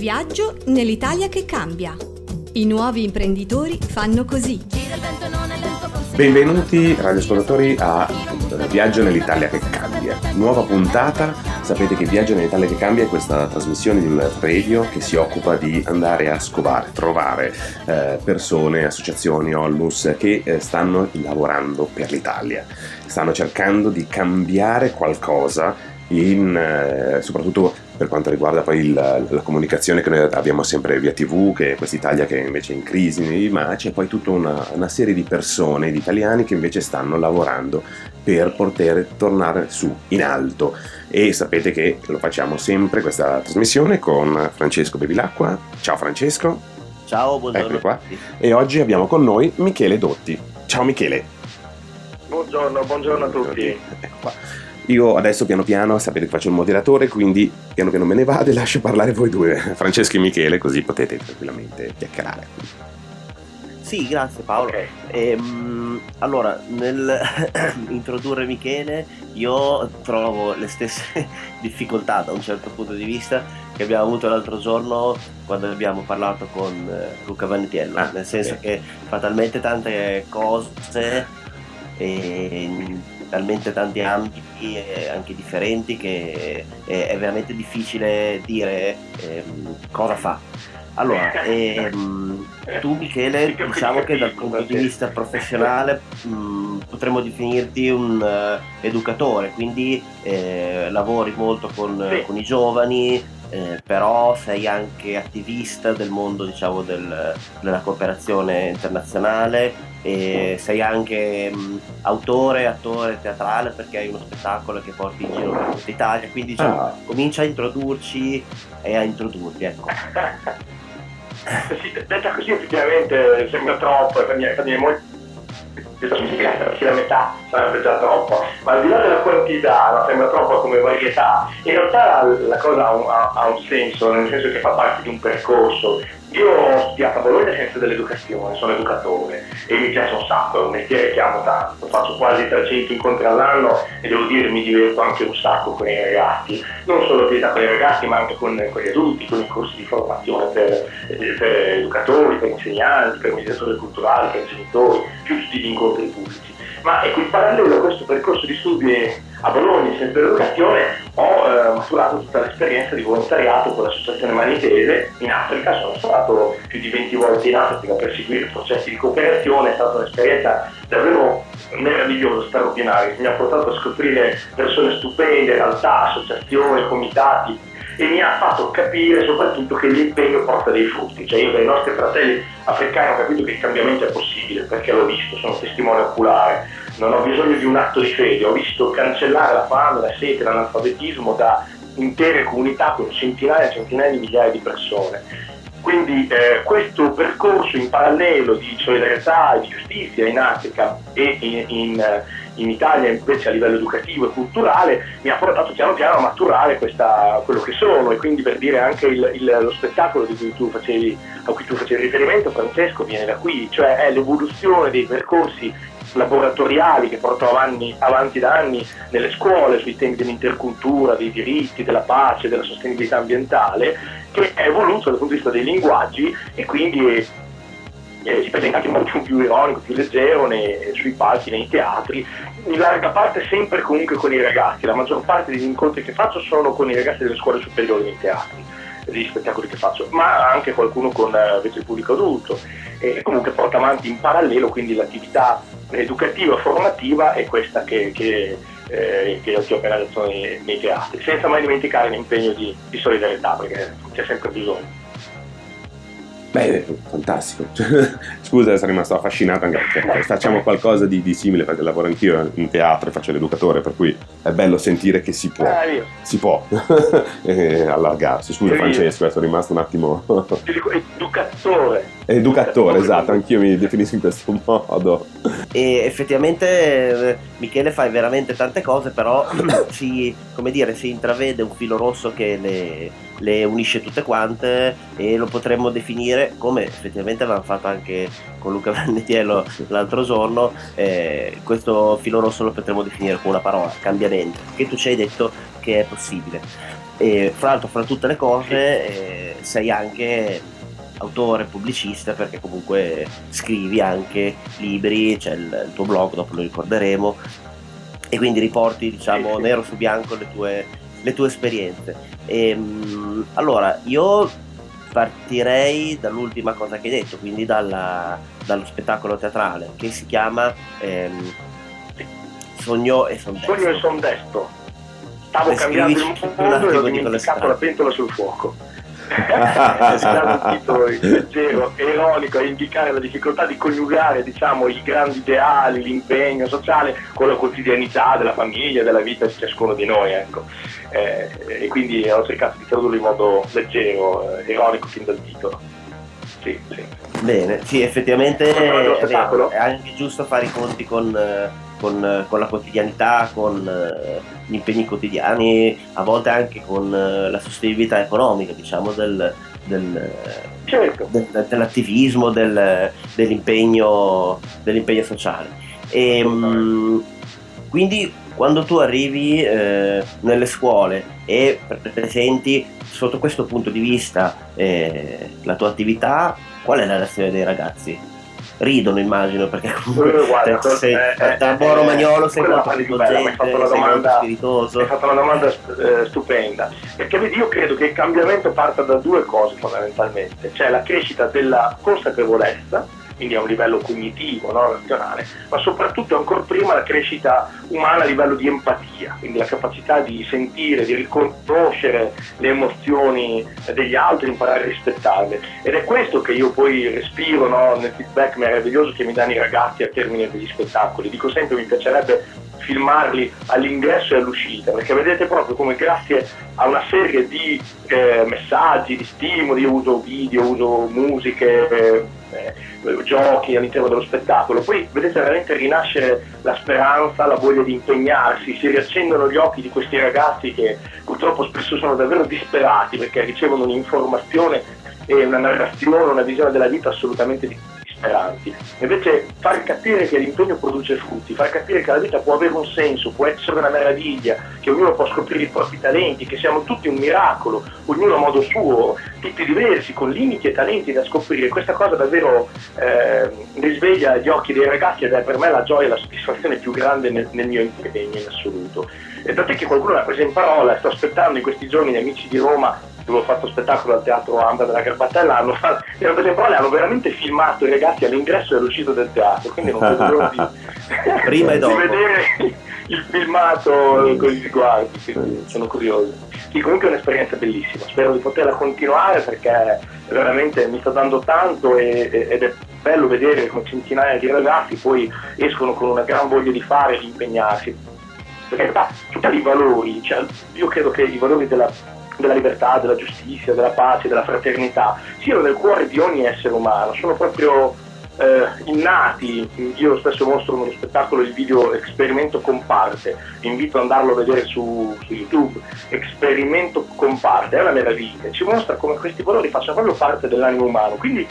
Viaggio nell'Italia che cambia. I nuovi imprenditori fanno così. Benvenuti radioascoltatori a Viaggio nell'Italia che cambia. Nuova puntata, sapete che Viaggio nell'Italia che cambia è questa trasmissione di un radio che si occupa di andare a scovare, trovare eh, persone, associazioni, onlus che eh, stanno lavorando per l'Italia, stanno cercando di cambiare qualcosa in, eh, soprattutto per quanto riguarda poi il, la comunicazione che noi abbiamo sempre via tv, che è quest'Italia che invece è in crisi, ma c'è poi tutta una, una serie di persone, di italiani che invece stanno lavorando per poter tornare su in alto e sapete che lo facciamo sempre questa trasmissione con Francesco Bevilacqua. Ciao Francesco. Ciao, buongiorno. Qua. E oggi abbiamo con noi Michele Dotti. Ciao Michele. Buongiorno, buongiorno a tutti. Ecco qua. Io adesso piano piano sapete che faccio il moderatore, quindi piano piano me ne vado e lascio parlare voi due, Francesco e Michele, così potete tranquillamente chiacchierare. Sì, grazie Paolo. Okay. Ehm, allora, nel introdurre Michele, io trovo le stesse difficoltà da un certo punto di vista che abbiamo avuto l'altro giorno quando abbiamo parlato con eh, Luca Vanetiello, ah, nel senso okay. che fa talmente tante cose e talmente tanti ambiti anche differenti che è, veramente difficile dire ehm, cosa fa. Allora, ehm, tu Michele, diciamo che dal punto di vista professionale mh, potremmo definirti un uh, educatore, quindi eh, lavori molto con, con i giovani, eh, però sei anche attivista del mondo diciamo, del, della cooperazione internazionale e sei anche mh, autore, attore teatrale perché hai uno spettacolo che porti in giro per tutta Italia, quindi diciamo, ah. comincia a introdurci e a introdurti. Ecco. sì, detta così effettivamente sembra troppo, fa venire molto sì, la metà sarebbe già troppo, ma al di là della quantità no, sembra troppo come varietà, in realtà la cosa ha un, ha, ha un senso, nel senso che fa parte di un percorso io ho studiato a Bologna Scienze dell'Educazione, sono educatore e mi piace un sacco, è un mestiere che amo tanto. Faccio quasi 300 incontri all'anno e devo dire mi diverto anche un sacco con i ragazzi, non solo attività con i ragazzi ma anche con, con, gli adulti, con i corsi di formazione per, per educatori, per insegnanti, per mediatori culturali, per genitori, più tutti gli incontri pubblici ma ecco, in parallelo a questo percorso di studi a Bologna, sempre educazione, ho eh, maturato tutta l'esperienza di volontariato con l'associazione Manitese in Africa, sono stato più di 20 volte in Africa per seguire processi di cooperazione, è stata un'esperienza davvero meravigliosa, straordinaria, mi ha portato a scoprire persone stupende, realtà, associazioni, comitati e mi ha fatto capire soprattutto che l'impegno porta dei frutti, cioè io dai nostri fratelli africani ho capito che il cambiamento è possibile perché l'ho visto, sono testimone oculare, non ho bisogno di un atto di fede, ho visto cancellare la fame, la sete, l'analfabetismo da intere comunità con centinaia e centinaia di migliaia di persone. Quindi eh, questo percorso in parallelo di solidarietà e di giustizia in Africa e in, in, in, Italia invece a livello educativo e culturale mi ha portato piano piano a maturare questa, quello che sono. E quindi per dire anche il, il, lo spettacolo facevi, a cui tu facevi riferimento Francesco viene da qui, cioè è l'evoluzione dei percorsi laboratoriali che porto avanti, avanti, da anni nelle scuole sui temi dell'intercultura, dei diritti, della pace, della sostenibilità ambientale, che è evoluto dal punto di vista dei linguaggi e quindi eh, si presenta anche modo più ironico, più leggero nei, sui palchi, nei teatri, in larga parte sempre comunque con i ragazzi, la maggior parte degli incontri che faccio sono con i ragazzi delle scuole superiori nei teatri, degli spettacoli che faccio, ma anche qualcuno con eh, il pubblico adulto e comunque porta avanti in parallelo quindi l'attività educativa e formativa è questa che, che, eh, che ho appena detto nei, nei, teatri, senza mai dimenticare l'impegno di, di solidarietà perché c'è sempre bisogno. Beh, fantastico. Scusa, sono rimasto affascinato anche perché facciamo qualcosa di, di, simile perché lavoro anch'io in teatro e faccio l'educatore, per cui è bello sentire che si può. Ah, si può allargarsi. Scusa, Francesco, sono rimasto un attimo. Educatore. Educatore, esatto, anch'io mi definisco in questo modo. E effettivamente, Michele, fai veramente tante cose, però si, come dire, si intravede un filo rosso che le, le unisce tutte quante e lo potremmo definire come effettivamente avevamo fatto anche con Luca Vannetiello l'altro giorno, eh, questo filo rosso lo potremmo definire con una parola, cambiamento, che tu ci hai detto che è possibile. e fra l'altro fra tutte le cose eh, sei anche autore, pubblicista, perché comunque scrivi anche libri, c'è il, il, tuo blog, dopo lo ricorderemo, e quindi riporti diciamo nero su bianco le tue, le tue esperienze. E, ehm, allora, io partirei dall'ultima cosa che hai detto, quindi dalla, dallo spettacolo teatrale che si chiama ehm, Sogno e Sondesto. Sogno e Sondesto. Stavo cambiando il mondo e ho dimenticato la pentola sul fuoco è stato un titolo leggero, ironico a indicare la difficoltà di coniugare diciamo, i grandi ideali, l'impegno sociale con la quotidianità della famiglia, della vita di ciascuno di noi. Ecco. Eh, e quindi ho cercato di tradurlo in modo leggero, eh, ironico fin dal titolo. Sì, sì. Bene, sì, effettivamente è, vero, è, anche giusto fare i conti con, con, con la quotidianità, con eh, gli impegni quotidiani, a volte anche con eh, la sostenibilità economica, diciamo, del, del, certo. del, dell'attivismo, dell'impegno, dell'impegno, sociale. E, mh, quindi quando tu arrivi eh, nelle scuole e presenti sotto questo punto di vista eh, la tua attività, qual è la reazione dei ragazzi? Ridono immagino perché comunque guarda, sei, eh, da buon romagnolo sei molto intelligente, sei molto spiritoso. Hai fatto una domanda eh, stupenda, perché vedi io credo che il cambiamento parta da due cose fondamentalmente, cioè la crescita della consapevolezza quindi a un livello cognitivo, no, razionale, ma soprattutto ancora prima la crescita umana a livello di empatia, quindi la capacità di sentire, di riconoscere le emozioni degli altri, imparare a rispettarle. Ed è questo che io poi respiro no, nel feedback meraviglioso che mi danno i ragazzi al termine degli spettacoli. Dico sempre mi piacerebbe filmarli all'ingresso e all'uscita, perché vedete proprio come grazie a una serie di eh, messaggi, di stimoli, io uso video, uso musiche, eh, eh, giochi all'interno dello spettacolo, poi vedete veramente rinascere la speranza, la voglia di impegnarsi, si riaccendono gli occhi di questi ragazzi che purtroppo spesso sono davvero disperati perché ricevono un'informazione e una narrazione, una visione della vita assolutamente differente speranti. Invece far capire che l'impegno produce frutti, far capire che la vita può avere un senso, può essere una meraviglia, che ognuno può scoprire i propri talenti, che siamo tutti un miracolo, ognuno a modo suo, tutti diversi, con limiti e talenti da scoprire. Questa cosa davvero eh, risveglia gli occhi dei ragazzi ed è per me la gioia e la soddisfazione più grande nel, nel mio impegno in assoluto. E tant'è che qualcuno l'ha presa in parola, sto aspettando in questi giorni gli amici di Roma dove ho fatto spettacolo al teatro Amba della Garbatella, hanno, hanno veramente filmato i ragazzi all'ingresso e all'uscita del teatro, quindi non vedo di, Prima e dopo. di vedere il filmato con gli sguardi, sono curioso. Sì, comunque è un'esperienza bellissima, spero di poterla continuare perché veramente mi sta dando tanto e, ed è bello vedere come centinaia di ragazzi poi escono con una gran voglia di fare e di impegnarsi. Perché in realtà tutti i valori, cioè, io credo che i valori della della libertà, della giustizia, della pace, della fraternità, siano nel cuore di ogni essere umano, sono proprio eh, innati. Io spesso mostro nello spettacolo il video Esperimento Comparte, invito ad andarlo a vedere su, su YouTube. Esperimento Comparte, è una meraviglia, ci mostra come questi valori facciano proprio parte dell'animo umano. Quindi,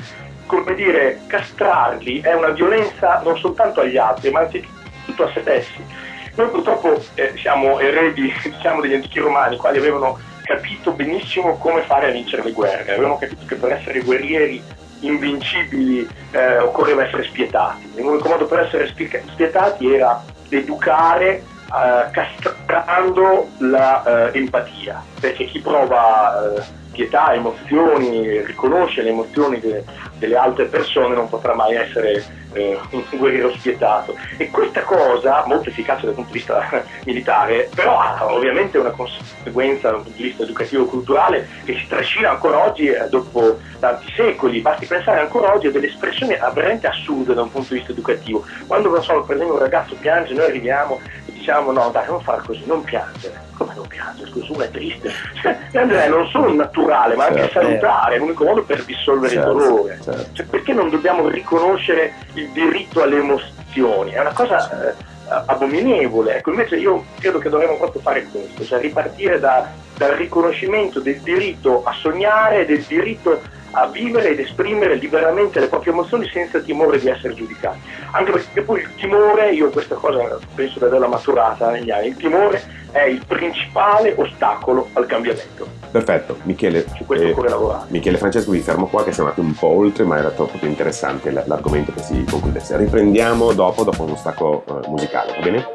come dire, castrarli è una violenza non soltanto agli altri, ma anzitutto a se stessi. Noi purtroppo eh, siamo eredi diciamo, degli antichi romani, quali avevano capito benissimo come fare a vincere le guerre, avevano capito che per essere guerrieri invincibili eh, occorreva essere spietati. L'unico modo per essere spietati era educare eh, castrando l'empatia, eh, perché chi prova eh, pietà, emozioni, riconosce le emozioni de- delle altre persone non potrà mai essere eh, un guerriero spietato. E questa cosa, molto efficace dal punto di vista militare, però ha ovviamente una conseguenza dal punto di vista educativo-culturale che si trascina ancora oggi eh, dopo tanti secoli. Basti pensare ancora oggi a delle espressioni veramente assurde da un punto di vista educativo. Quando so, per esempio un ragazzo piange, noi arriviamo e diciamo no dai non fare così, non piangere. Come non piangere? Scusa, uno è triste. Cioè, non solo naturale ma anche certo. salutare, è l'unico modo per dissolvere certo, il dolore. Certo. Cioè, perché non dobbiamo riconoscere il diritto alle emozioni? È una cosa... Eh, abominevole. Ecco, invece io credo che dovremmo proprio fare questo, cioè ripartire da, dal riconoscimento del diritto a sognare, del diritto a vivere ed esprimere liberamente le proprie emozioni senza timore di essere giudicati. Anche perché poi il timore, io questa cosa penso di averla maturata negli anni, il timore è il principale ostacolo al cambiamento. Perfetto, Michele. Su questo eh, occorre lavorare. Michele Francesco, vi fermo qua che siamo andati un po' oltre, ma era troppo interessante l'argomento che si concludesse. Riprendiamo dopo, dopo uno stacco uh, musicale, va bene?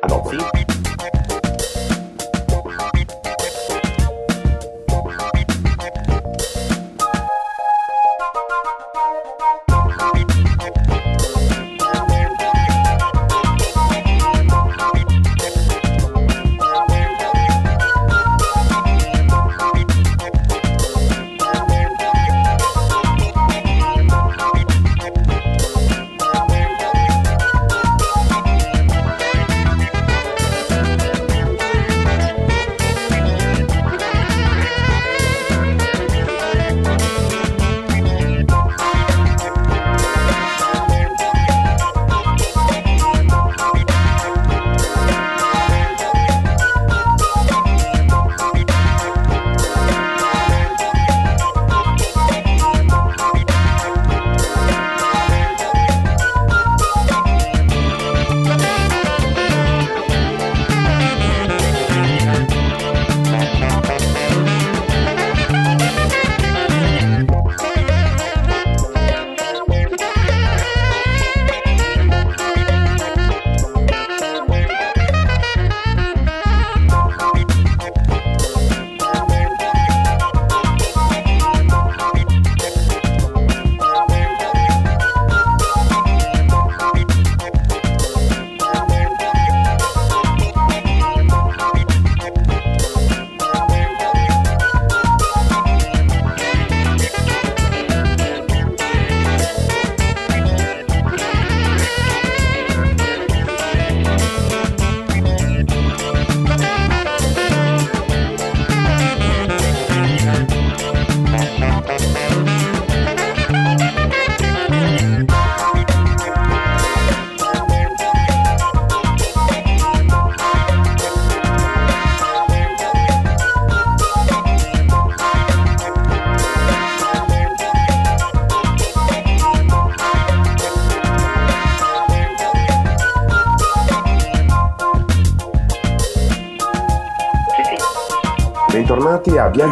A dopo. Sì.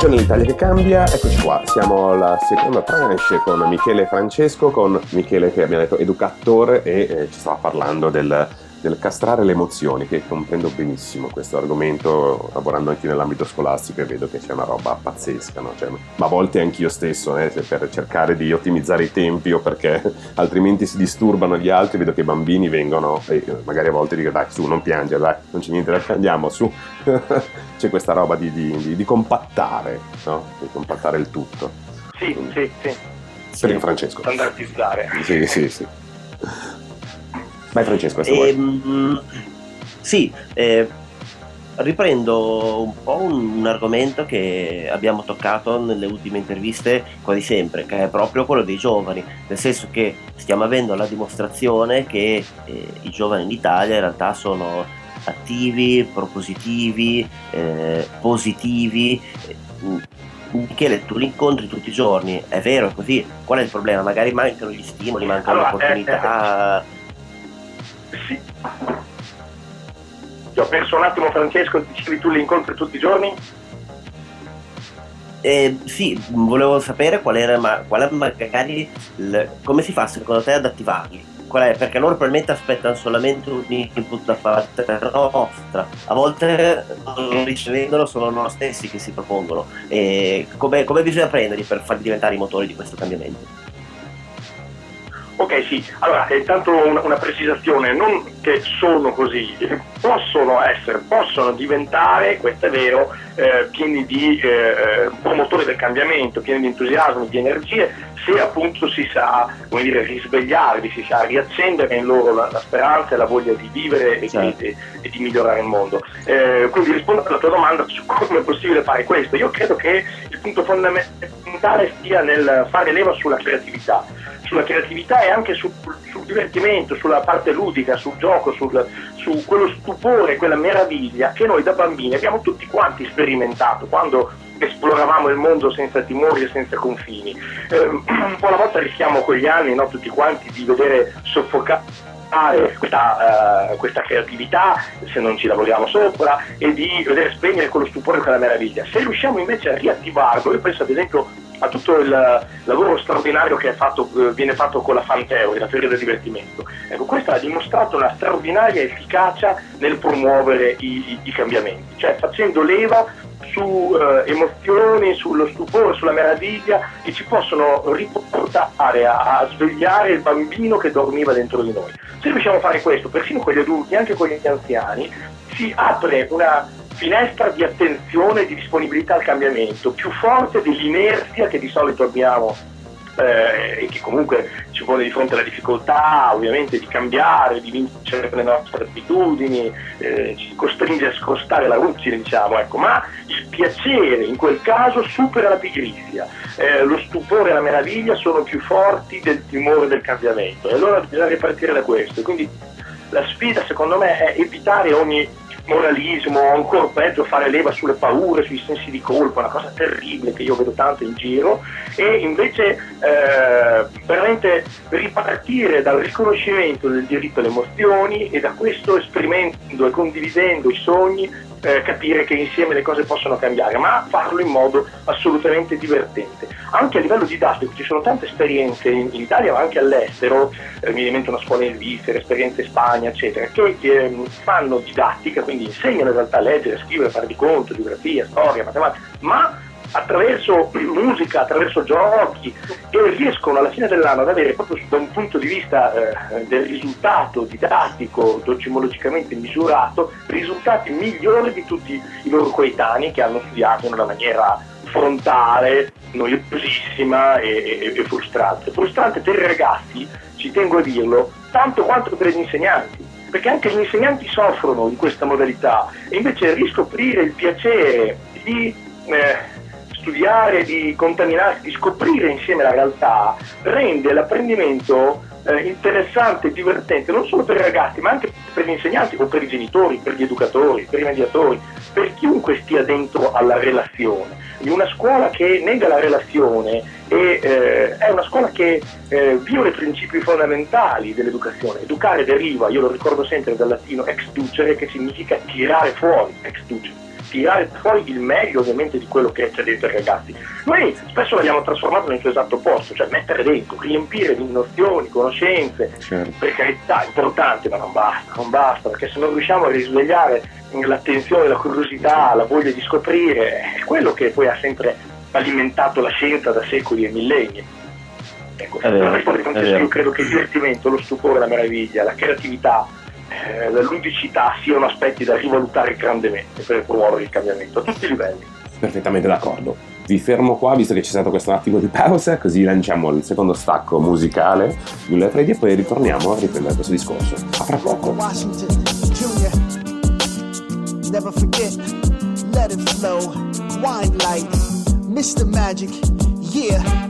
Bentornati a Viaggio nell'Italia che cambia. Eccoci qua, siamo alla seconda tranche con Michele Francesco, con Michele che abbiamo detto educatore e eh, ci stava parlando del, del castrare le emozioni, che comprendo benissimo questo argomento, lavorando anche nell'ambito scolastico e vedo che c'è una roba pazzesca, no? cioè, ma a volte anch'io stesso, eh, per cercare di ottimizzare i tempi o perché altrimenti si disturbano gli altri, vedo che i bambini vengono e magari a volte dico dai su non piangere, dai non c'è niente da andiamo su, c'è questa roba di, di, di compattare, no? di compattare il tutto. Sì, Quindi, sì, sì. Prego Francesco. Standardizzare. Sì, sì, sì. Vai Francesco, se eh, vuoi. Sì, eh, riprendo un po' un, un, argomento che abbiamo toccato nelle ultime interviste quasi sempre, che è proprio quello dei giovani, nel senso che stiamo avendo la dimostrazione che eh, i giovani in Italia in realtà sono attivi, propositivi, eh, positivi. Michele, tu li incontri tutti i giorni, è vero, è così. Qual è il problema? Magari mancano gli stimoli, mancano allora, le opportunità. Eh, eh sì. Ti ho perso un attimo Francesco, dicevi tu li incontri tutti i giorni? Eh, sì, volevo sapere qual era, ma, qual è magari il, come si fa secondo te ad attivarli? È, perché loro probabilmente aspettano solamente un input da parte nostra, a volte non ricevendolo sono loro stessi che si propongono. E come, come bisogna prenderli per farli diventare i motori di questo cambiamento? Ok, sì, allora intanto una, una, precisazione, non che sono così, possono essere, possono diventare, questo è vero, eh, pieni di eh, eh promotori del cambiamento, pieni di entusiasmo, di energie, se appunto si sa come dire, risvegliarli, si sa riaccendere in loro la, la speranza e la voglia di vivere e, certo. di, e di, migliorare il mondo. Eh, quindi rispondendo alla tua domanda su come è possibile fare questo, io credo che il punto fondamentale stia nel fare leva sulla creatività sulla creatività e anche sul, sul divertimento, sulla parte ludica, sul gioco, sul, su quello stupore, quella meraviglia che noi da bambini abbiamo tutti quanti sperimentato quando esploravamo il mondo senza timori e senza confini. Eh, un po' alla volta rischiamo con gli anni, no, tutti quanti, di vedere soffocare questa, uh, questa, creatività se non ci lavoriamo sopra e di vedere spegnere quello stupore e quella meraviglia. Se riusciamo invece a riattivarlo, io penso ad esempio a tutto il lavoro straordinario che fatto, eh, viene fatto con la Fanteori, la teoria del divertimento. Ecco, questo ha dimostrato una straordinaria efficacia nel promuovere i, i, i cambiamenti, cioè facendo leva su eh, emozioni, sullo stupore, sulla meraviglia che ci possono riportare a, a, svegliare il bambino che dormiva dentro di noi. Se riusciamo a fare questo, persino con gli adulti, anche con gli anziani, si apre una finestra di attenzione e di disponibilità al cambiamento più forte dell'inerzia che di solito abbiamo eh, e che comunque ci pone di fronte alla difficoltà ovviamente di cambiare, di vincere le nostre abitudini, eh, ci costringe a scostare la ruggine diciamo, ecco, ma il piacere in quel caso supera la pigrizia, eh, lo stupore e la meraviglia sono più forti del timore del cambiamento. E allora bisogna ripartire da questo, quindi la sfida secondo me è evitare ogni moralismo, ancora peggio fare leva sulle paure, sui sensi di colpa, una cosa terribile che io vedo tanto in giro, e invece eh, veramente ripartire dal riconoscimento del diritto alle emozioni e da questo esperimentando e condividendo i sogni eh, capire che insieme le cose possono cambiare, ma farlo in modo assolutamente divertente. Anche a livello didattico ci sono tante esperienze in, in Italia ma anche all'estero, eh, mi diventa una scuola in Svizzera, esperienze in Spagna, eccetera, che eh, fanno didattica, quindi insegnano in realtà a leggere, scrivere, fare di conto, geografia, storia, matematica, ma attraverso musica, attraverso giochi e riescono alla fine dell'anno ad avere proprio da un punto di vista eh, del risultato didattico, docimologicamente misurato, risultati migliori di tutti i loro coetanei che hanno studiato in una maniera frontale, noiosissima e, e, e frustrante. Frustrante per i ragazzi, ci tengo a dirlo, tanto quanto per gli insegnanti perché anche gli insegnanti soffrono di questa modalità e invece riscoprire il piacere di eh, studiare, di contaminarsi, di scoprire insieme la realtà, rende l'apprendimento eh, interessante, divertente, non solo per i ragazzi, ma anche per gli insegnanti o per i genitori, per gli educatori, per i mediatori, per chiunque stia dentro alla relazione. In una scuola che nega la relazione e, eh, è una scuola che eh, viola i principi fondamentali dell'educazione. Educare deriva, io lo ricordo sempre dal latino ex ducere, che significa tirare fuori, ex ducere tirare fuori il meglio ovviamente di quello che c'è dentro ai ragazzi. Noi spesso l'abbiamo trasformato nel suo esatto opposto, cioè mettere dentro, riempire di nozioni, conoscenze, certo. per carità, è importante, ma non basta, non basta, perché se non riusciamo a risvegliare l'attenzione, la curiosità, la voglia di scoprire, è quello che poi ha sempre alimentato la scienza da secoli e millenni. Ecco, vero, io credo che il divertimento, lo stupore, la meraviglia, la creatività, eh, la ludicità siano aspetti da rivalutare grandemente per promuovere il cambiamento a tutti i livelli. Perfettamente d'accordo. Vi fermo qua visto che c'è stato questo attimo di pausa, così lanciamo il secondo stacco musicale di Lula Freddy e poi ritorniamo a riprendere questo discorso. A fra poco. Never forget, let it flow, wine like Mr. Magic, yeah.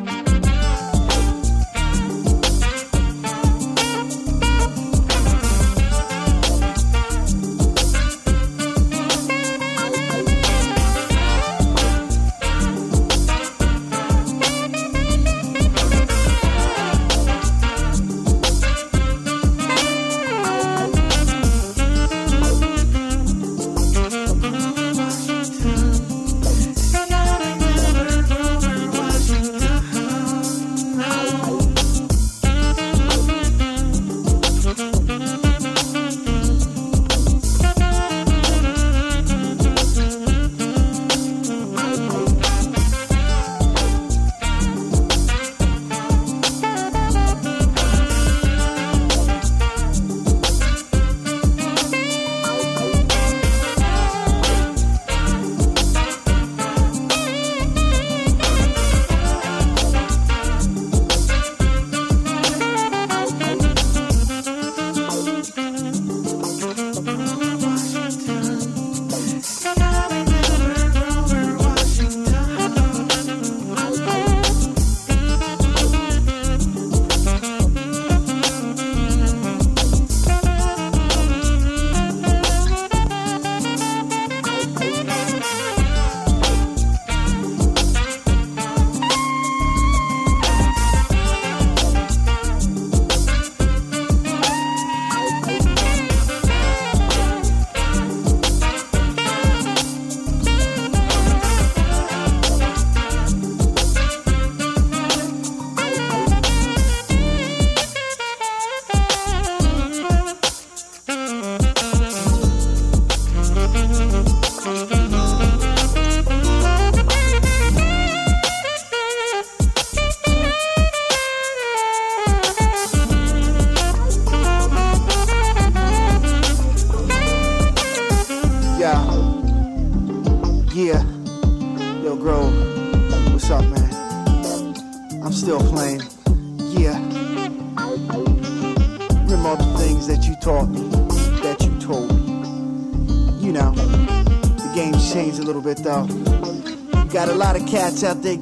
Out there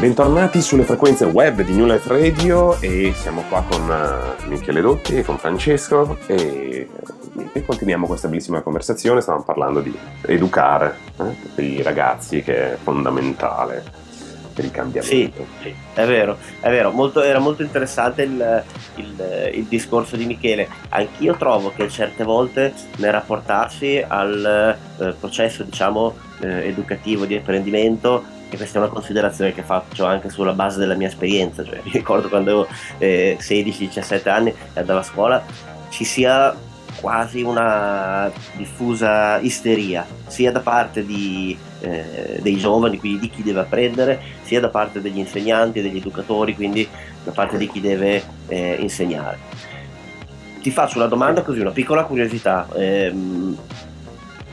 Bentornati sulle frequenze web di New Life Radio e siamo qua con eh, Michele Dotti e con Francesco e, e continuiamo questa bellissima conversazione, stavamo parlando di educare eh, i ragazzi che è fondamentale per il cambiamento. Sì, è vero, è vero, molto- era molto interessante il, il- il discorso di Michele. Anch'io trovo che certe volte nel rapportarsi al eh, processo, diciamo, eh, educativo di apprendimento, e questa è una considerazione che faccio anche sulla base della mia esperienza, cioè mi ricordo quando avevo 16-17 anni e andavo a scuola, ci sia quasi una diffusa isteria, sia da parte di, eh, dei giovani, quindi di chi deve apprendere, sia da parte degli insegnanti, degli educatori, quindi da parte di chi deve eh, insegnare. Ti faccio una domanda così, una piccola curiosità. Ehm,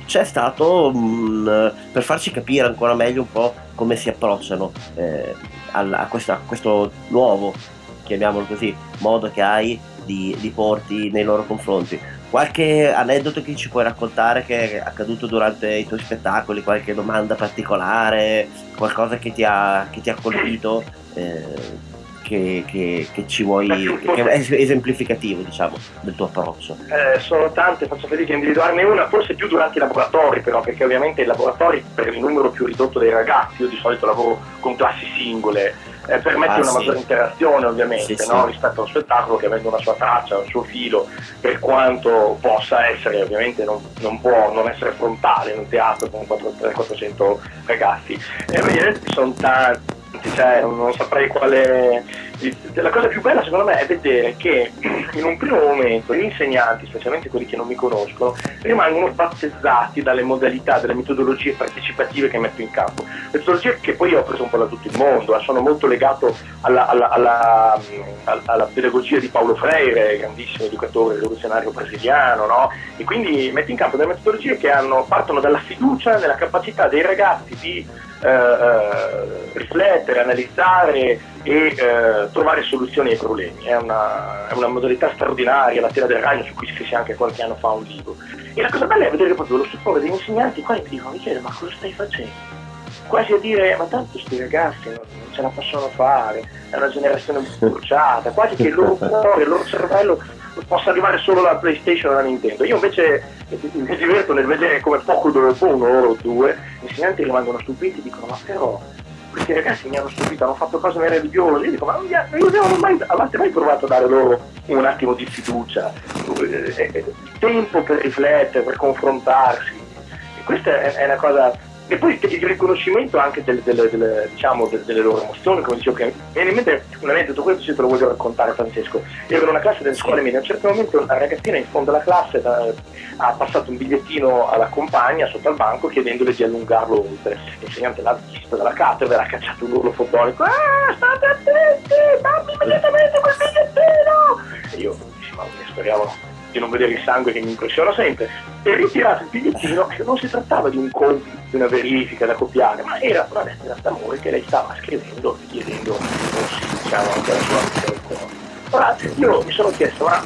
c'è stato, mh, per farci capire ancora meglio un po' come si approcciano eh, al- a, questa- a questo nuovo, chiamiamolo così, modo che hai di, di porti nei loro confronti. Qualche aneddoto che ci puoi raccontare che è accaduto durante i tuoi spettacoli, qualche domanda particolare, qualcosa che ti ha, che ti ha colpito, eh, che, che- che ci vuoi, che è es- esemplificativo diciamo del tuo approccio. Eh, sono tante, faccio fatica a individuarne una, forse più durante i laboratori però, perché ovviamente i laboratori per il numero più ridotto dei ragazzi, io di solito lavoro con classi singole, eh, permette Ah, una sì. maggiore interazione ovviamente Sì, no? sì. rispetto allo spettacolo che avendo una sua traccia, un suo filo, per quanto possa essere, ovviamente non, non può non essere frontale in un teatro con 400 ragazzi. E ovviamente sono tanti, cioè non, saprei quale... La cosa più bella secondo me è vedere che in un primo momento gli insegnanti, specialmente quelli che non mi conoscono, rimangono battezzati dalle modalità, dalle metodologie partecipative che metto in campo. Metodologie che poi io ho preso un po' da tutto il mondo, eh, sono molto legato alla, alla- alla- alla pedagogia di Paolo Freire, grandissimo educatore rivoluzionario brasiliano, no? e quindi metto in campo delle metodologie che hanno- partono dalla fiducia nella capacità dei ragazzi di eh, eh, riflettere, analizzare e eh, trovare soluzioni ai problemi. È una, è una modalità straordinaria, la tela del ragno su cui scrissi anche qualche anno fa un libro. E la cosa bella è vedere proprio lo stupore degli insegnanti qua che mi dicono, Michele, ma cosa stai facendo? Quasi a dire, ma tanto questi ragazzi non, non ce la possono fare, è una generazione bruciata, quasi che il loro cuore, il loro cervello possa arrivare solo alla PlayStation o alla Nintendo. Io invece mi diverto nel vedere come poco dopo un'ora o due gli insegnanti rimangono stupiti e dicono ma però questi ragazzi mi hanno stupito, hanno fatto cose meravigliose. Io dico ma non non abbiamo mai, avete mai provato a dare loro un attimo di fiducia, eh, eh, tempo per riflettere, per confrontarsi. E questa è una cosa e poi il riconoscimento anche delle, delle- delle, diciamo, de- delle loro emozioni, come dicevo, che mi viene in mente un aneddoto, questo se te lo voglio raccontare Francesco. Ero in una classe delle scuole medie, a un certo momento una ragazzina in fondo alla classe da- ha passato un bigliettino alla compagna sotto al banco chiedendole di allungarlo oltre. L'insegnante l'ha visto dalla cattedra, ha cacciato un urlo fotonico, ah, state attenti, dammi immediatamente quel bigliettino! E io ma speriamo di non vedere il sangue che mi impressiona sempre, e ritirato il bigliettino che non si trattava di un compito, di una verifica da copiare, ma era una lettera d'amore che lei stava scrivendo e chiedendo diciamo, anche la sua cuore. Ora, io mi sono chiesto, ma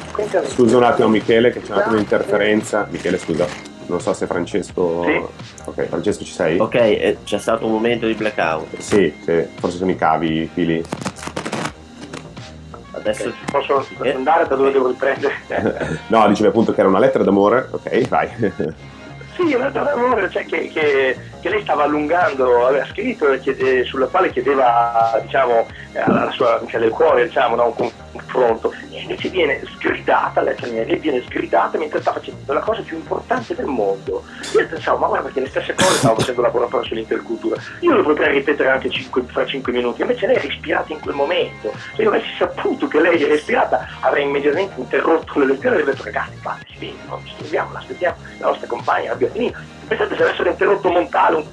Scusa un attimo Michele che c'è un attimo di interferenza. Michele scusa, non so se Francesco... Sì. Ok, Francesco ci sei? Ok, eh, c'è stato un momento di blackout. Sì, sì, forse sono i cavi, i fili. Adesso okay. posso andare da dove devo riprendere? no, dicevi appunto che era una lettera d'amore, ok, vai. Sì, una lettera d'amore cioè, che, che, che, lei stava allungando, aveva scritto chiede, sulla quale chiedeva diciamo, alla sua amica del cuore diciamo, no, un confronto e invece viene sgridata, la mia, lei viene sgridata mentre sta facendo la cosa più importante del mondo. Io pensavo, ma guarda che le stesse cose stavo facendo laboratorio sull'intercultura, io lo potrei ripetere anche 5, fra 5 minuti, invece lei è respirata in quel momento. Se io avessi saputo che lei è respirata avrei immediatamente interrotto le lezioni e avrei detto ragazzi, fate, vede, non ci troviamo, l'aspettiamo, la nostra compagna, abbia finito. Pensate se avessero interrotto Montale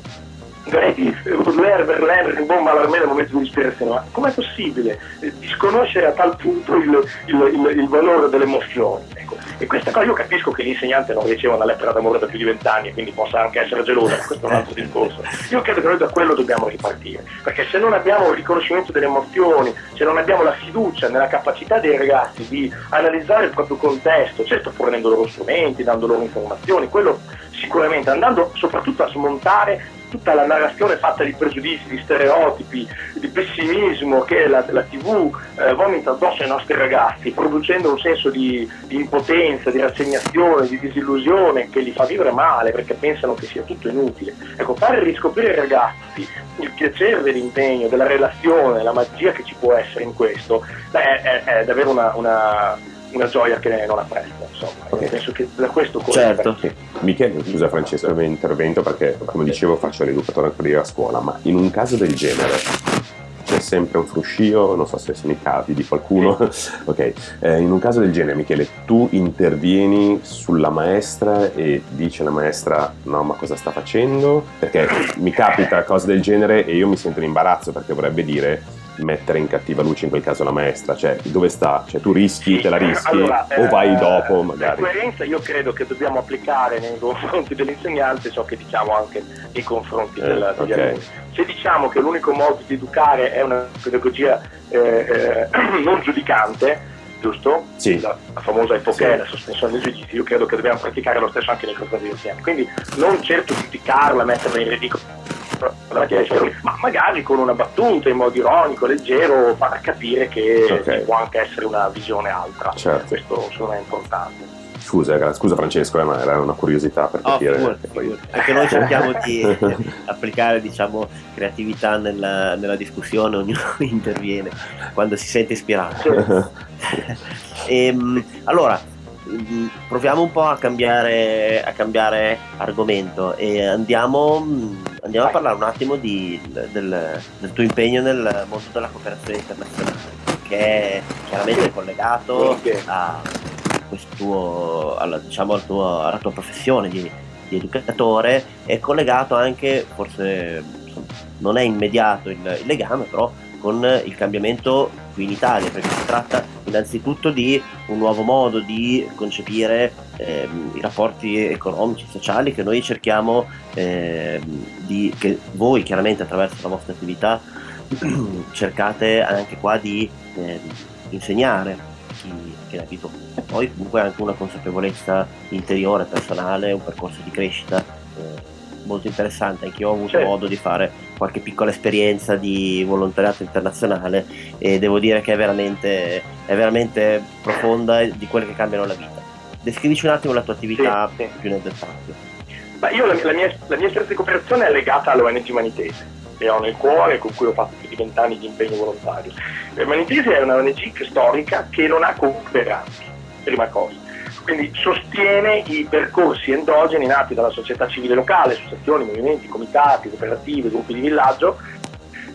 Verlaine, Rimbaud, Mallarmé nel momento di ispirazione, ma com'è possibile disconoscere a tal punto il, il, il, il valore delle emozioni? Ecco. E questa cosa io capisco che l'insegnante non riceva una lettera d'amore da più di vent'anni, quindi possa anche essere gelosa, ma questo è un altro discorso. Io credo che noi da quello dobbiamo ripartire, perché se non abbiamo il riconoscimento delle emozioni, se non abbiamo la fiducia nella capacità dei ragazzi di analizzare il proprio contesto, certo fornendo loro strumenti, dando loro informazioni, quello sicuramente, andando soprattutto a smontare tutta la narrazione fatta di pregiudizi, di stereotipi, di pessimismo che la, la TV eh, vomita addosso ai nostri ragazzi, producendo un senso di, di, impotenza, di rassegnazione, di disillusione che li fa vivere male perché pensano che sia tutto inutile. Ecco, fare riscoprire ai ragazzi il piacere dell'impegno, della relazione, la magia che ci può essere in questo, beh, è, è, è davvero una, una una gioia che non apprezza, insomma. Okay. Penso che da questo corre. Certo. Sì. Michele, scusa Francesco, il mio intervento perché come dicevo faccio l'educatore ancora io a scuola, ma in un caso del genere c'è sempre un fruscio, non so se sono i capi di qualcuno. ok, eh, in un caso del genere, Michele, tu intervieni sulla maestra e dice la maestra no, ma cosa sta facendo? Perché mi capita cose del genere e io mi sento in imbarazzo perché vorrebbe dire mettere in cattiva luce in quel caso la maestra? Cioè, dove sta? Cioè, tu rischi, sì, te la rischi allora, o vai eh, dopo magari? La coerenza io credo che dobbiamo applicare nei confronti dell'insegnante ciò che diciamo anche nei confronti eh, del, degli okay. alunni. Se diciamo che l'unico modo di educare è una pedagogia eh, eh, non giudicante, giusto? Sì. La, la famosa epochea, sì. la sospensione del giudizio, io credo che dobbiamo praticare lo stesso anche nei confronti degli insegnanti. Quindi non certo giudicarla, metterla in ridicolo ma magari con una battuta in modo ironico, leggero, far capire che okay. può anche essere una visione altra. Certo. Questo secondo me è importante. Scusa, scusa Francesco, eh, ma era una curiosità per oh, capire. Figurati. Anche noi cerchiamo di applicare diciamo, creatività nella, nella, discussione, ognuno interviene quando si sente ispirato. e, ehm, allora, proviamo un po' a cambiare, a cambiare argomento e andiamo, mm, andiamo, a parlare un attimo di, del, del, tuo impegno nel mondo della cooperazione internazionale, che è chiaramente collegato a tuo, alla, diciamo, al tuo, alla tua professione di, di educatore, è collegato anche, forse non è immediato il, il legame, però con il cambiamento qui in Italia, perché si tratta innanzitutto di un nuovo modo di concepire ehm, i rapporti economici, sociali che noi cerchiamo ehm, di, che voi chiaramente attraverso la vostra attività cercate anche qua di ehm, insegnare a chi, chi ne bisogno. E poi comunque anche una consapevolezza interiore, personale, un percorso di crescita. Eh, molto interessante, anche io ho avuto certo. modo di fare qualche piccola esperienza di volontariato internazionale e devo dire che è veramente, è veramente profonda di quelle che cambiano la vita. Descrivici un attimo la tua attività sì, sì. più nel dettaglio. Ma io la, la, mia, la mia esperienza di cooperazione è legata all'ONG Manitese, che ho nel cuore e con cui ho fatto più di vent'anni di impegno volontario. Manitese è una ONG storica che non ha cooperanti, prima cosa quindi sostiene i percorsi endogeni nati dalla società civile locale, associazioni, movimenti, comitati, cooperative, gruppi di villaggio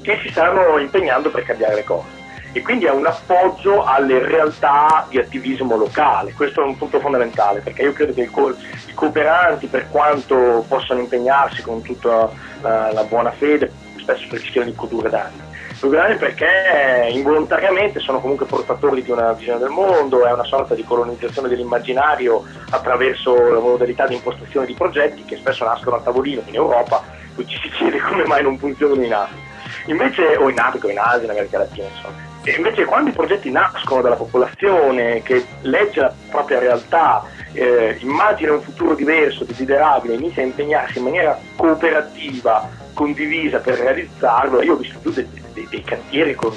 che si stanno impegnando per cambiare le cose e quindi è un appoggio alle realtà di attivismo locale. Questo è un punto fondamentale perché io credo che i, co- i cooperanti, per quanto possano impegnarsi con tutta la, la buona fede, spesso rischiano di produrre danni plurale perché involontariamente sono comunque portatori di una visione del mondo, è una sorta di colonizzazione dell'immaginario attraverso la modalità di impostazione di progetti che spesso nascono a tavolino in Europa, poi ci si chiede come mai non funzionano in Africa. Invece, o in Africa o in Asia, in America Latina, insomma. E invece quando i progetti nascono dalla popolazione che legge la propria realtà, eh, immagina un futuro diverso, desiderabile, inizia a impegnarsi in maniera cooperativa, condivisa per realizzarlo, io ho visto più dei, dei, dei cantieri con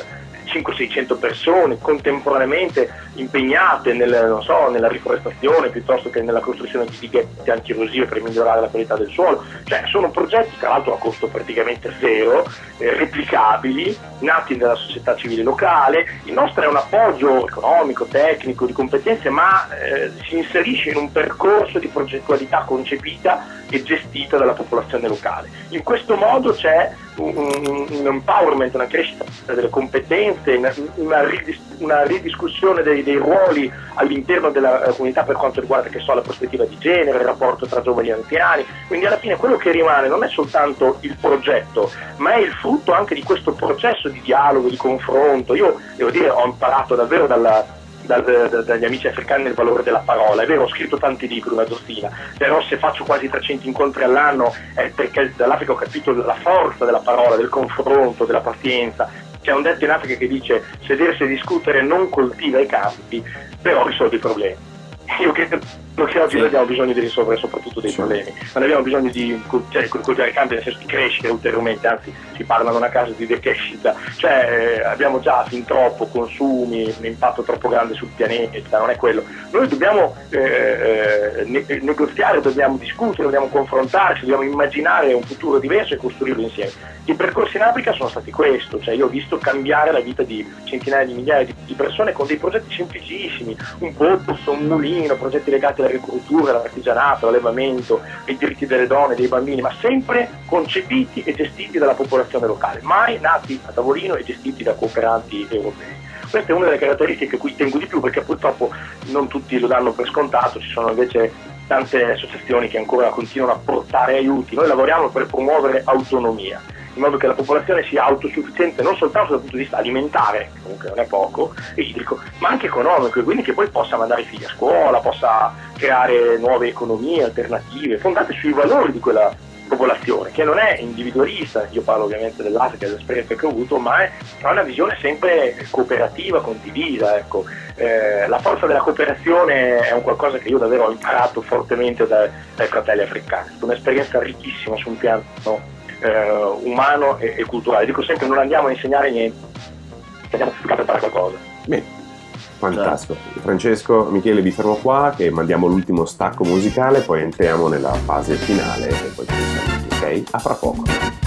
500-600 persone contemporaneamente impegnate nel, so, nella riforestazione piuttosto che nella costruzione di dighetti antirosive per migliorare la qualità del suolo. Cioè sono progetti tra l'altro a costo praticamente zero, eh, replicabili, nati nella società civile locale. Il nostro è un appoggio economico, tecnico, di competenze, ma eh, si inserisce in un percorso di progettualità concepita e gestita dalla popolazione locale. In questo modo c'è un, un empowerment, una crescita delle competenze, una, ridis- una ridiscussione dei, dei, ruoli all'interno della comunità per quanto riguarda so, la prospettiva di genere, il rapporto tra giovani e anziani. Quindi alla fine quello che rimane non è soltanto il progetto, ma è il frutto anche di questo processo di dialogo, di confronto. Io devo dire ho imparato davvero dalla, da, da, dagli amici africani il valore della parola. È vero, ho scritto tanti libri, una dozzina, però se faccio quasi 300 incontri all'anno è perché dall'Africa ho capito la forza della parola, del confronto, della pazienza. C'è un detto in Africa che dice sedersi a discutere non coltiva i campi, però risolve i problemi. Io credo che oggi sì. abbiamo bisogno di risolvere soprattutto dei sì. problemi, non abbiamo bisogno di cioè, coltivare campi nel senso di crescere ulteriormente, anzi si parla non a caso di decrescita, cioè eh, abbiamo già fin troppo consumi, un impatto troppo grande sul pianeta, non è quello. Noi dobbiamo eh, eh, negoziare, dobbiamo discutere, dobbiamo confrontarci, dobbiamo immaginare un futuro diverso e costruirlo insieme. I percorsi in Africa sono stati questo, cioè io ho visto cambiare la vita di centinaia di migliaia di, persone con dei progetti semplicissimi, un pozzo, un mulino, progetti legati all'agricoltura, all'artigianato, all'allevamento, ai diritti delle donne, dei bambini, ma sempre concepiti e gestiti dalla popolazione locale, mai nati a tavolino e gestiti da cooperanti europei. Questa è una delle caratteristiche a cui tengo di più perché purtroppo non tutti lo danno per scontato, ci sono invece tante associazioni che ancora continuano a portare aiuti. Noi lavoriamo per promuovere autonomia in modo che la popolazione sia autosufficiente non soltanto dal punto di vista alimentare, che comunque non è poco, e idrico, ma anche economico, e quindi che poi possa mandare i figli a scuola, possa creare nuove economie alternative, fondate sui valori di quella popolazione, che non è individualista, io parlo ovviamente dell'Africa dell'esperienza che ho avuto, ma è, una visione sempre cooperativa, condivisa. Ecco. Eh, la forza della cooperazione è un qualcosa che io davvero ho imparato fortemente dai, dai fratelli africani, è un'esperienza ricchissima su un piano eh, umano e, e, culturale. Dico sempre non andiamo a insegnare niente, andiamo a fare qualcosa. Bene. Fantastico. Francesco, Michele, vi fermo qua che mandiamo l'ultimo stacco musicale, poi entriamo nella fase finale e poi ci saluti, ok? A fra poco.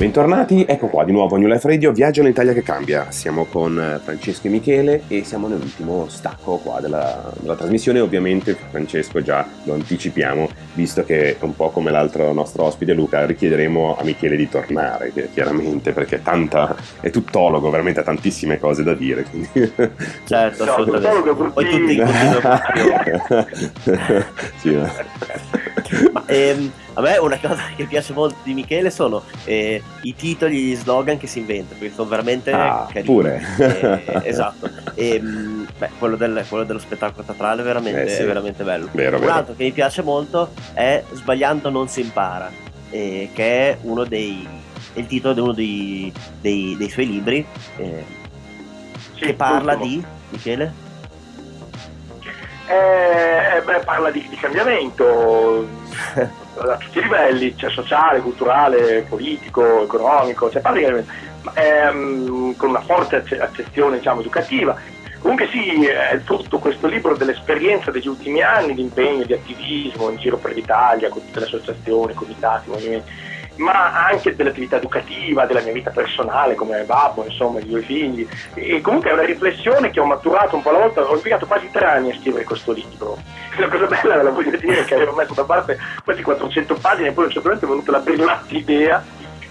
Bentornati, ecco qua di nuovo a New Life Radio, Viaggio in Italia che cambia. Siamo con eh, Francesco e Michele e siamo nell'ultimo stacco qua della, della trasmissione. Ovviamente Francesco già lo anticipiamo, visto che un po' come l'altro nostro ospite Luca, richiederemo a Michele di tornare, chiaramente, perché tanta, è tuttologo, veramente ha tantissime cose da dire. Quindi... Certo, assolutamente. Poi tutti in sì, ma, ehm, a me una cosa che piace molto di Michele sono eh, i titoli, gli slogan che si inventa, perché sono veramente ah, carini. Pure. Eh, esatto. E, beh, quello, del, quello, dello spettacolo teatrale è veramente, eh sì. è veramente bello. Vero, Un vero. altro che mi piace molto è Sbagliando non si impara, eh, che è uno dei, è il titolo di uno dei, dei, dei suoi libri, eh, Sì, che parla l'ultimo. di... Michele? Eh, beh, parla di, di cambiamento a tutti i livelli, cioè sociale, culturale, politico, economico, cioè ma, ehm, con una forte acce- accezione diciamo, educativa. Comunque sì, è tutto questo libro dell'esperienza degli ultimi anni di impegno, di attivismo in giro per l'Italia, con tutte le associazioni, comitati, movimenti, ma anche dell'attività educativa, della mia vita personale come babbo, insomma, di due figli. E comunque è una riflessione che ho maturato un po' alla volta, ho impiegato quasi tre anni a scrivere questo libro. La cosa bella, la voglio dire, che avevo messo da parte quasi 400 pagine e poi a un certo momento è venuta la brillante idea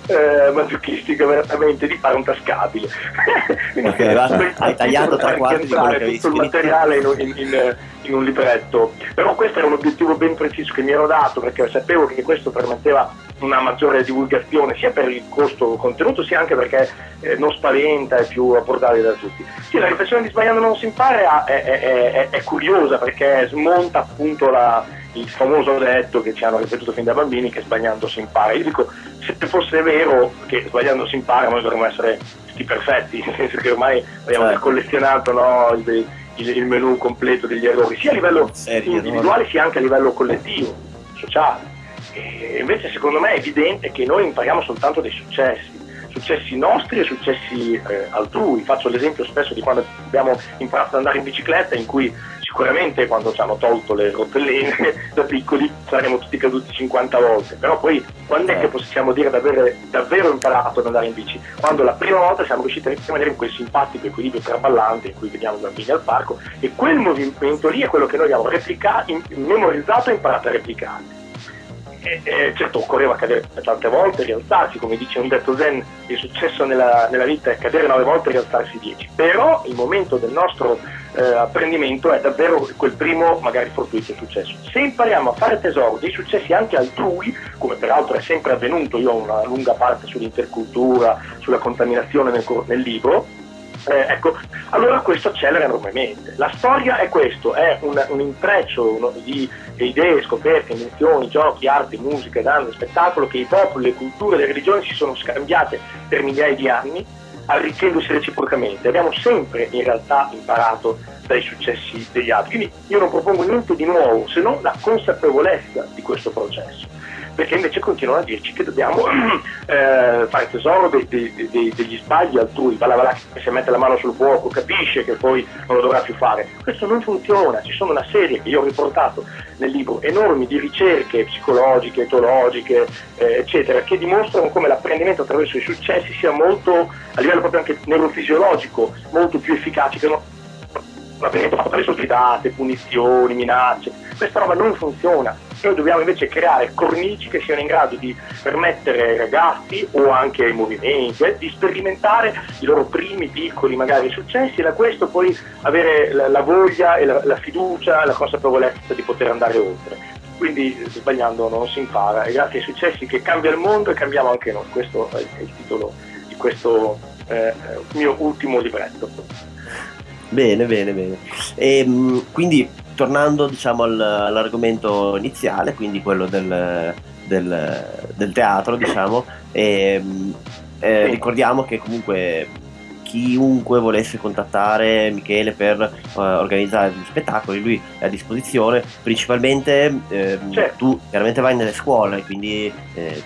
eh, masochistica veramente di fare un tascabile. Quindi, Ok, va. Hai tagliato tre far quarti di quello tutto il materiale in, un- in- in- in un libretto. Però questo era un obiettivo ben preciso che mi ero dato perché sapevo che questo permetteva una maggiore divulgazione sia per il costo contenuto sia anche perché eh, non spaventa, è più abbordabile da tutti. Sì, la riflessione di Sbagliando non si impara è- è- è- è curiosa perché smonta appunto la- il famoso detto che ci hanno ripetuto fin da bambini che sbagliando si impara. Io dico, se fosse vero che sbagliando si impara, noi dovremmo essere tutti perfetti, nel senso che ormai abbiamo Certo. collezionato no, il, il- il menù completo degli errori, sia a livello Serio, individuale sia anche a livello collettivo, sociale. E invece secondo me è evidente che noi impariamo soltanto dei successi, successi nostri e successi eh, altrui. Faccio l'esempio spesso di quando abbiamo imparato ad andare in bicicletta in cui sicuramente quando ci hanno tolto le rotelline da piccoli saremmo tutti caduti 50 volte, però poi quando è che possiamo dire di avere davvero imparato ad andare in bici? Quando la prima volta siamo riusciti a rimanere in quel simpatico equilibrio traballante in cui vediamo i bambini al parco e quel movimento lì è quello che noi abbiamo replicato, memorizzato e imparato a replicare. E, e certo occorreva cadere tante volte, rialzarsi, come dice un detto zen, il successo nella, nella vita è cadere nove volte e rialzarsi dieci, però il momento del nostro eh, apprendimento è davvero quel primo magari fortuito successo. Se impariamo a fare tesoro dei successi anche altrui, come peraltro è sempre avvenuto, io ho una lunga parte sull'intercultura, sulla contaminazione nel, nel libro, eh, ecco, allora questo accelera enormemente. La storia è questo, è un, un intreccio uno, di idee, scoperte, invenzioni, giochi, arte, musica, danza, spettacolo che i popoli, le culture, le religioni si sono scambiate per migliaia di anni, arricchendosi reciprocamente. Abbiamo sempre in realtà imparato dai successi degli altri. Quindi io non propongo niente di nuovo se non la consapevolezza di questo processo perché invece continuano a dirci che dobbiamo eh, fare tesoro dei- dei- dei- degli sbagli altrui, va là, che se mette la mano sul fuoco capisce che poi non lo dovrà più fare. Questo non funziona, ci sono una serie che io ho riportato nel libro, enormi di ricerche psicologiche, etologiche, eh, eccetera, che dimostrano come l'apprendimento attraverso i successi sia molto, a livello proprio anche neurofisiologico, molto più efficace che no- l'apprendimento fatto dalle sfidate, punizioni, minacce. Questa roba non funziona. Noi dobbiamo invece creare cornici che siano in grado di permettere ai ragazzi o anche ai movimenti eh, di sperimentare i loro primi piccoli magari successi e da questo poi avere la, la voglia e la, la fiducia la consapevolezza di poter andare oltre. Quindi sbagliando non si impara e grazie ai successi che cambia il mondo e cambiamo anche noi. Questo è il titolo di questo eh, mio ultimo libretto. Bene, bene, bene. E, mh, quindi tornando diciamo al- all'argomento iniziale, quindi quello del, del- del teatro, diciamo, e, mh, eh, ricordiamo che comunque chiunque volesse contattare Michele per eh, organizzare degli spettacoli, lui è a disposizione, principalmente ehm, Certo. tu chiaramente vai nelle scuole, quindi eh,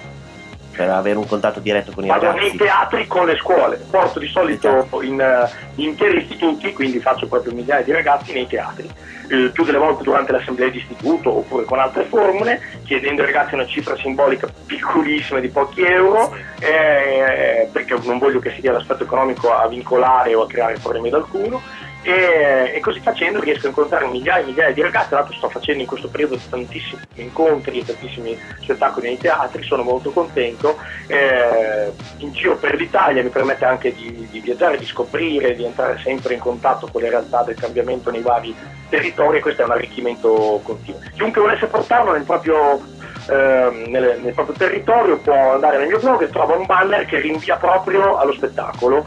per avere un contatto diretto con i Vado ragazzi. nei teatri con le scuole, porto di solito Esatto. in, eh, in interi istituti, quindi faccio proprio migliaia di ragazzi nei teatri. Eh, più delle volte durante l'assemblea di istituto oppure con altre formule, chiedendo ai ragazzi una cifra simbolica piccolissima di pochi euro, eh, perché non voglio che sia l'aspetto economico a vincolare o a creare problemi ad alcuno. E, e così facendo riesco a incontrare migliaia e migliaia di ragazzi, tra l'altro sto facendo in questo periodo tantissimi incontri tantissimi spettacoli nei teatri, sono molto contento, Eh, in giro per l'Italia mi permette anche di, di viaggiare, di scoprire, di entrare sempre in contatto con le realtà del cambiamento nei vari territori e questo è un arricchimento continuo. Chiunque volesse portarlo nel proprio ehm, nel, nel proprio territorio può andare nel mio blog e trova un banner che rinvia proprio allo spettacolo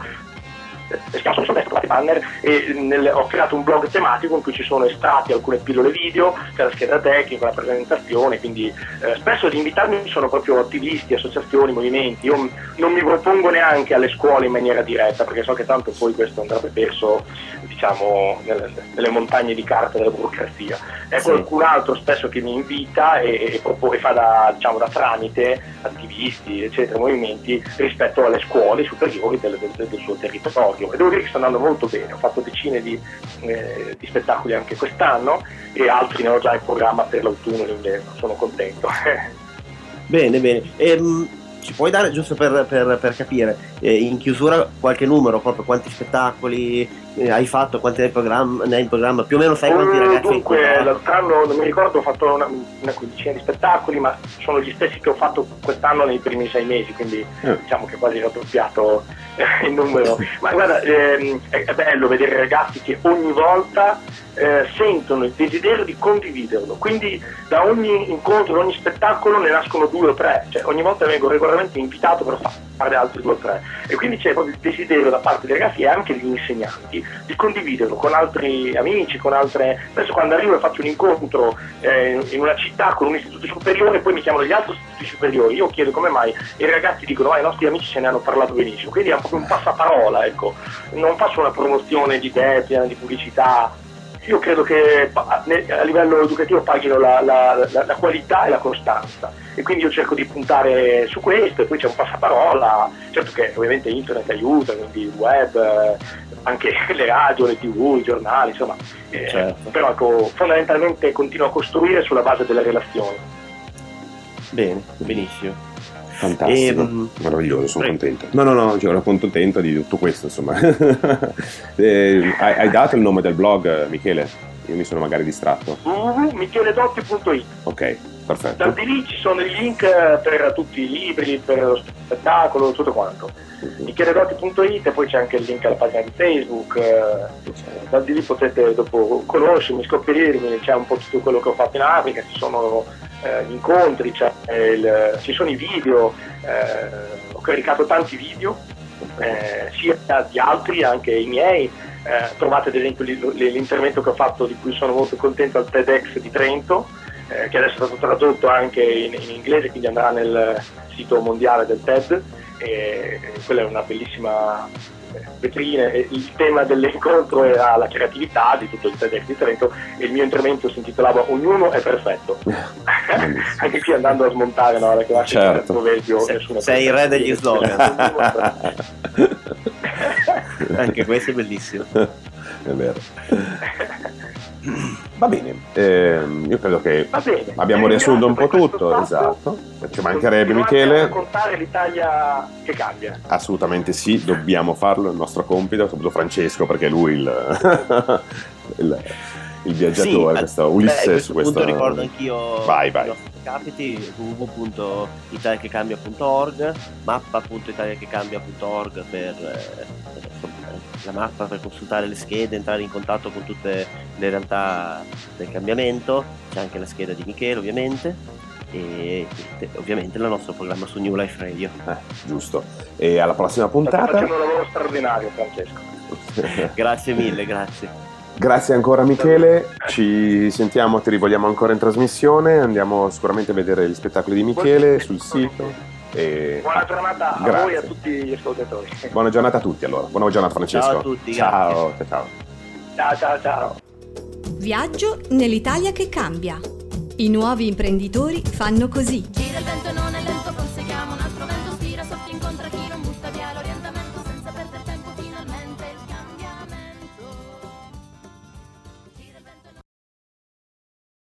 sono destra i banner e nel- ho creato un blog tematico in cui ci sono estratti alcune pillole video, c'è la scheda tecnica, la presentazione, quindi eh, spesso ad invitarmi sono proprio attivisti, associazioni, movimenti, io m- non mi propongo neanche alle scuole in maniera diretta perché so che tanto poi questo andrebbe perso diciamo nelle, nelle montagne di carta della burocrazia. È Sì. qualcun altro spesso che mi invita e, e e fa da, diciamo, da tramite attivisti, eccetera, movimenti rispetto alle scuole superiori del, del- del suo territorio. E devo dire che sta andando molto bene, ho fatto decine di, eh, di spettacoli anche quest'anno e altri ne ho già in programma per l'autunno e l'inverno, sono contento. Bene, bene. Ehm, ci puoi dare, giusto per, per- per capire, eh, in chiusura qualche numero, proprio quanti spettacoli eh, hai fatto, quanti in ne hai in programma, più o meno sai quanti Mm, ragazzi hai incontrato? l'altro anno non mi ricordo, ho fatto una, una quindicina di spettacoli, ma sono gli stessi che ho fatto quest'anno nei primi sei mesi, quindi Eh. diciamo che quasi raddoppiato eh, il numero. Ma guarda, ehm, è, è bello vedere ragazzi che ogni volta eh, sentono il desiderio di condividerlo, quindi da ogni incontro, da ogni spettacolo ne nascono due o tre, cioè ogni volta vengo regolarmente invitato per fare altri due o tre. E quindi c'è proprio il desiderio da parte dei ragazzi e anche degli insegnanti di condividerlo con altri amici, con altre... Adesso quando arrivo e faccio un incontro eh, in una città con un istituto superiore, poi mi chiamano gli altri istituti superiori, io chiedo come mai e i ragazzi dicono ah, i nostri amici ce ne hanno parlato benissimo, quindi è proprio un passaparola, ecco, non faccio una promozione di piena di pubblicità, io credo che a livello educativo paghino la, la- la- la qualità e la costanza e quindi io cerco di puntare su questo e poi c'è un passaparola, certo che ovviamente internet aiuta, quindi il web, eh, anche le radio, le tv, i giornali, insomma, eh, Certo. però ecco, fondamentalmente continuo a costruire sulla base delle relazioni. Bene, benissimo. Fantastico, Ehm, meraviglioso, sono prego. contento. No, no, no, cioè, ero contento di tutto questo, insomma. Eh, hai, hai dato il nome del blog, Michele? Io mi sono magari distratto. www.micheledotti.it Ok, Da perfetto. di lì ci sono i link eh, per tutti i libri, per lo spettacolo, tutto quanto. micheledotti.it e poi c'è anche il link alla pagina di Facebook. eh, da di lì potete dopo conoscermi, scoprirmi, c'è un po' tutto quello che ho fatto in Africa, ci sono eh, gli incontri, c'è il- ci sono i video, eh, ho caricato tanti video, eh, sia di altri, anche i miei. Eh, trovate ad esempio li- l'intervento che ho fatto di cui sono molto contento al TEDx di Trento, eh, che adesso è stato tradotto anche in, in inglese, quindi andrà nel sito mondiale del TED. E quella è una bellissima eh, vetrina. E Il tema dell'incontro era la creatività di tutto il TEDx di Trento e il mio intervento si intitolava Ognuno è perfetto. anche qui andando a smontare no, la classica Certo. proverbio Sei- nessuno sei il re degli slogan. Anche questo è bellissimo. È vero. Va bene, ehm, io credo che Va bene. abbiamo riassunto un po' tutto, questo esatto. Ci mancherebbe Michele. raccontare l'Italia che cambia. Assolutamente sì, dobbiamo farlo, è il nostro compito, soprattutto Francesco perché è lui il, il, il viaggiatore, Sì, questo beh, Ulisse questo su questo... punto ricordo anch'io Vai, vai. i nostri capiti www.italiachecambia.org mappa.italiachecambia.org per eh, la mappa per consultare le schede, entrare in contatto con tutte le realtà del cambiamento, c'è anche la scheda di Michele ovviamente e ovviamente il nostro programma su New Life Radio. Eh, giusto. E alla prossima State puntata. facendo un lavoro straordinario, Francesco. Grazie mille, grazie. Grazie ancora Michele, ci sentiamo, ti rivogliamo ancora in trasmissione, andiamo sicuramente a vedere gli spettacoli di Michele sul sito. E... Buona giornata a Grazie. voi e a tutti gli ascoltatori. Buona giornata a tutti allora, buona giornata Francesco. Ciao a tutti, ciao, ciao, ciao. Ciao ciao ciao. Viaggio nell'Italia che cambia. I nuovi imprenditori fanno così. Gira il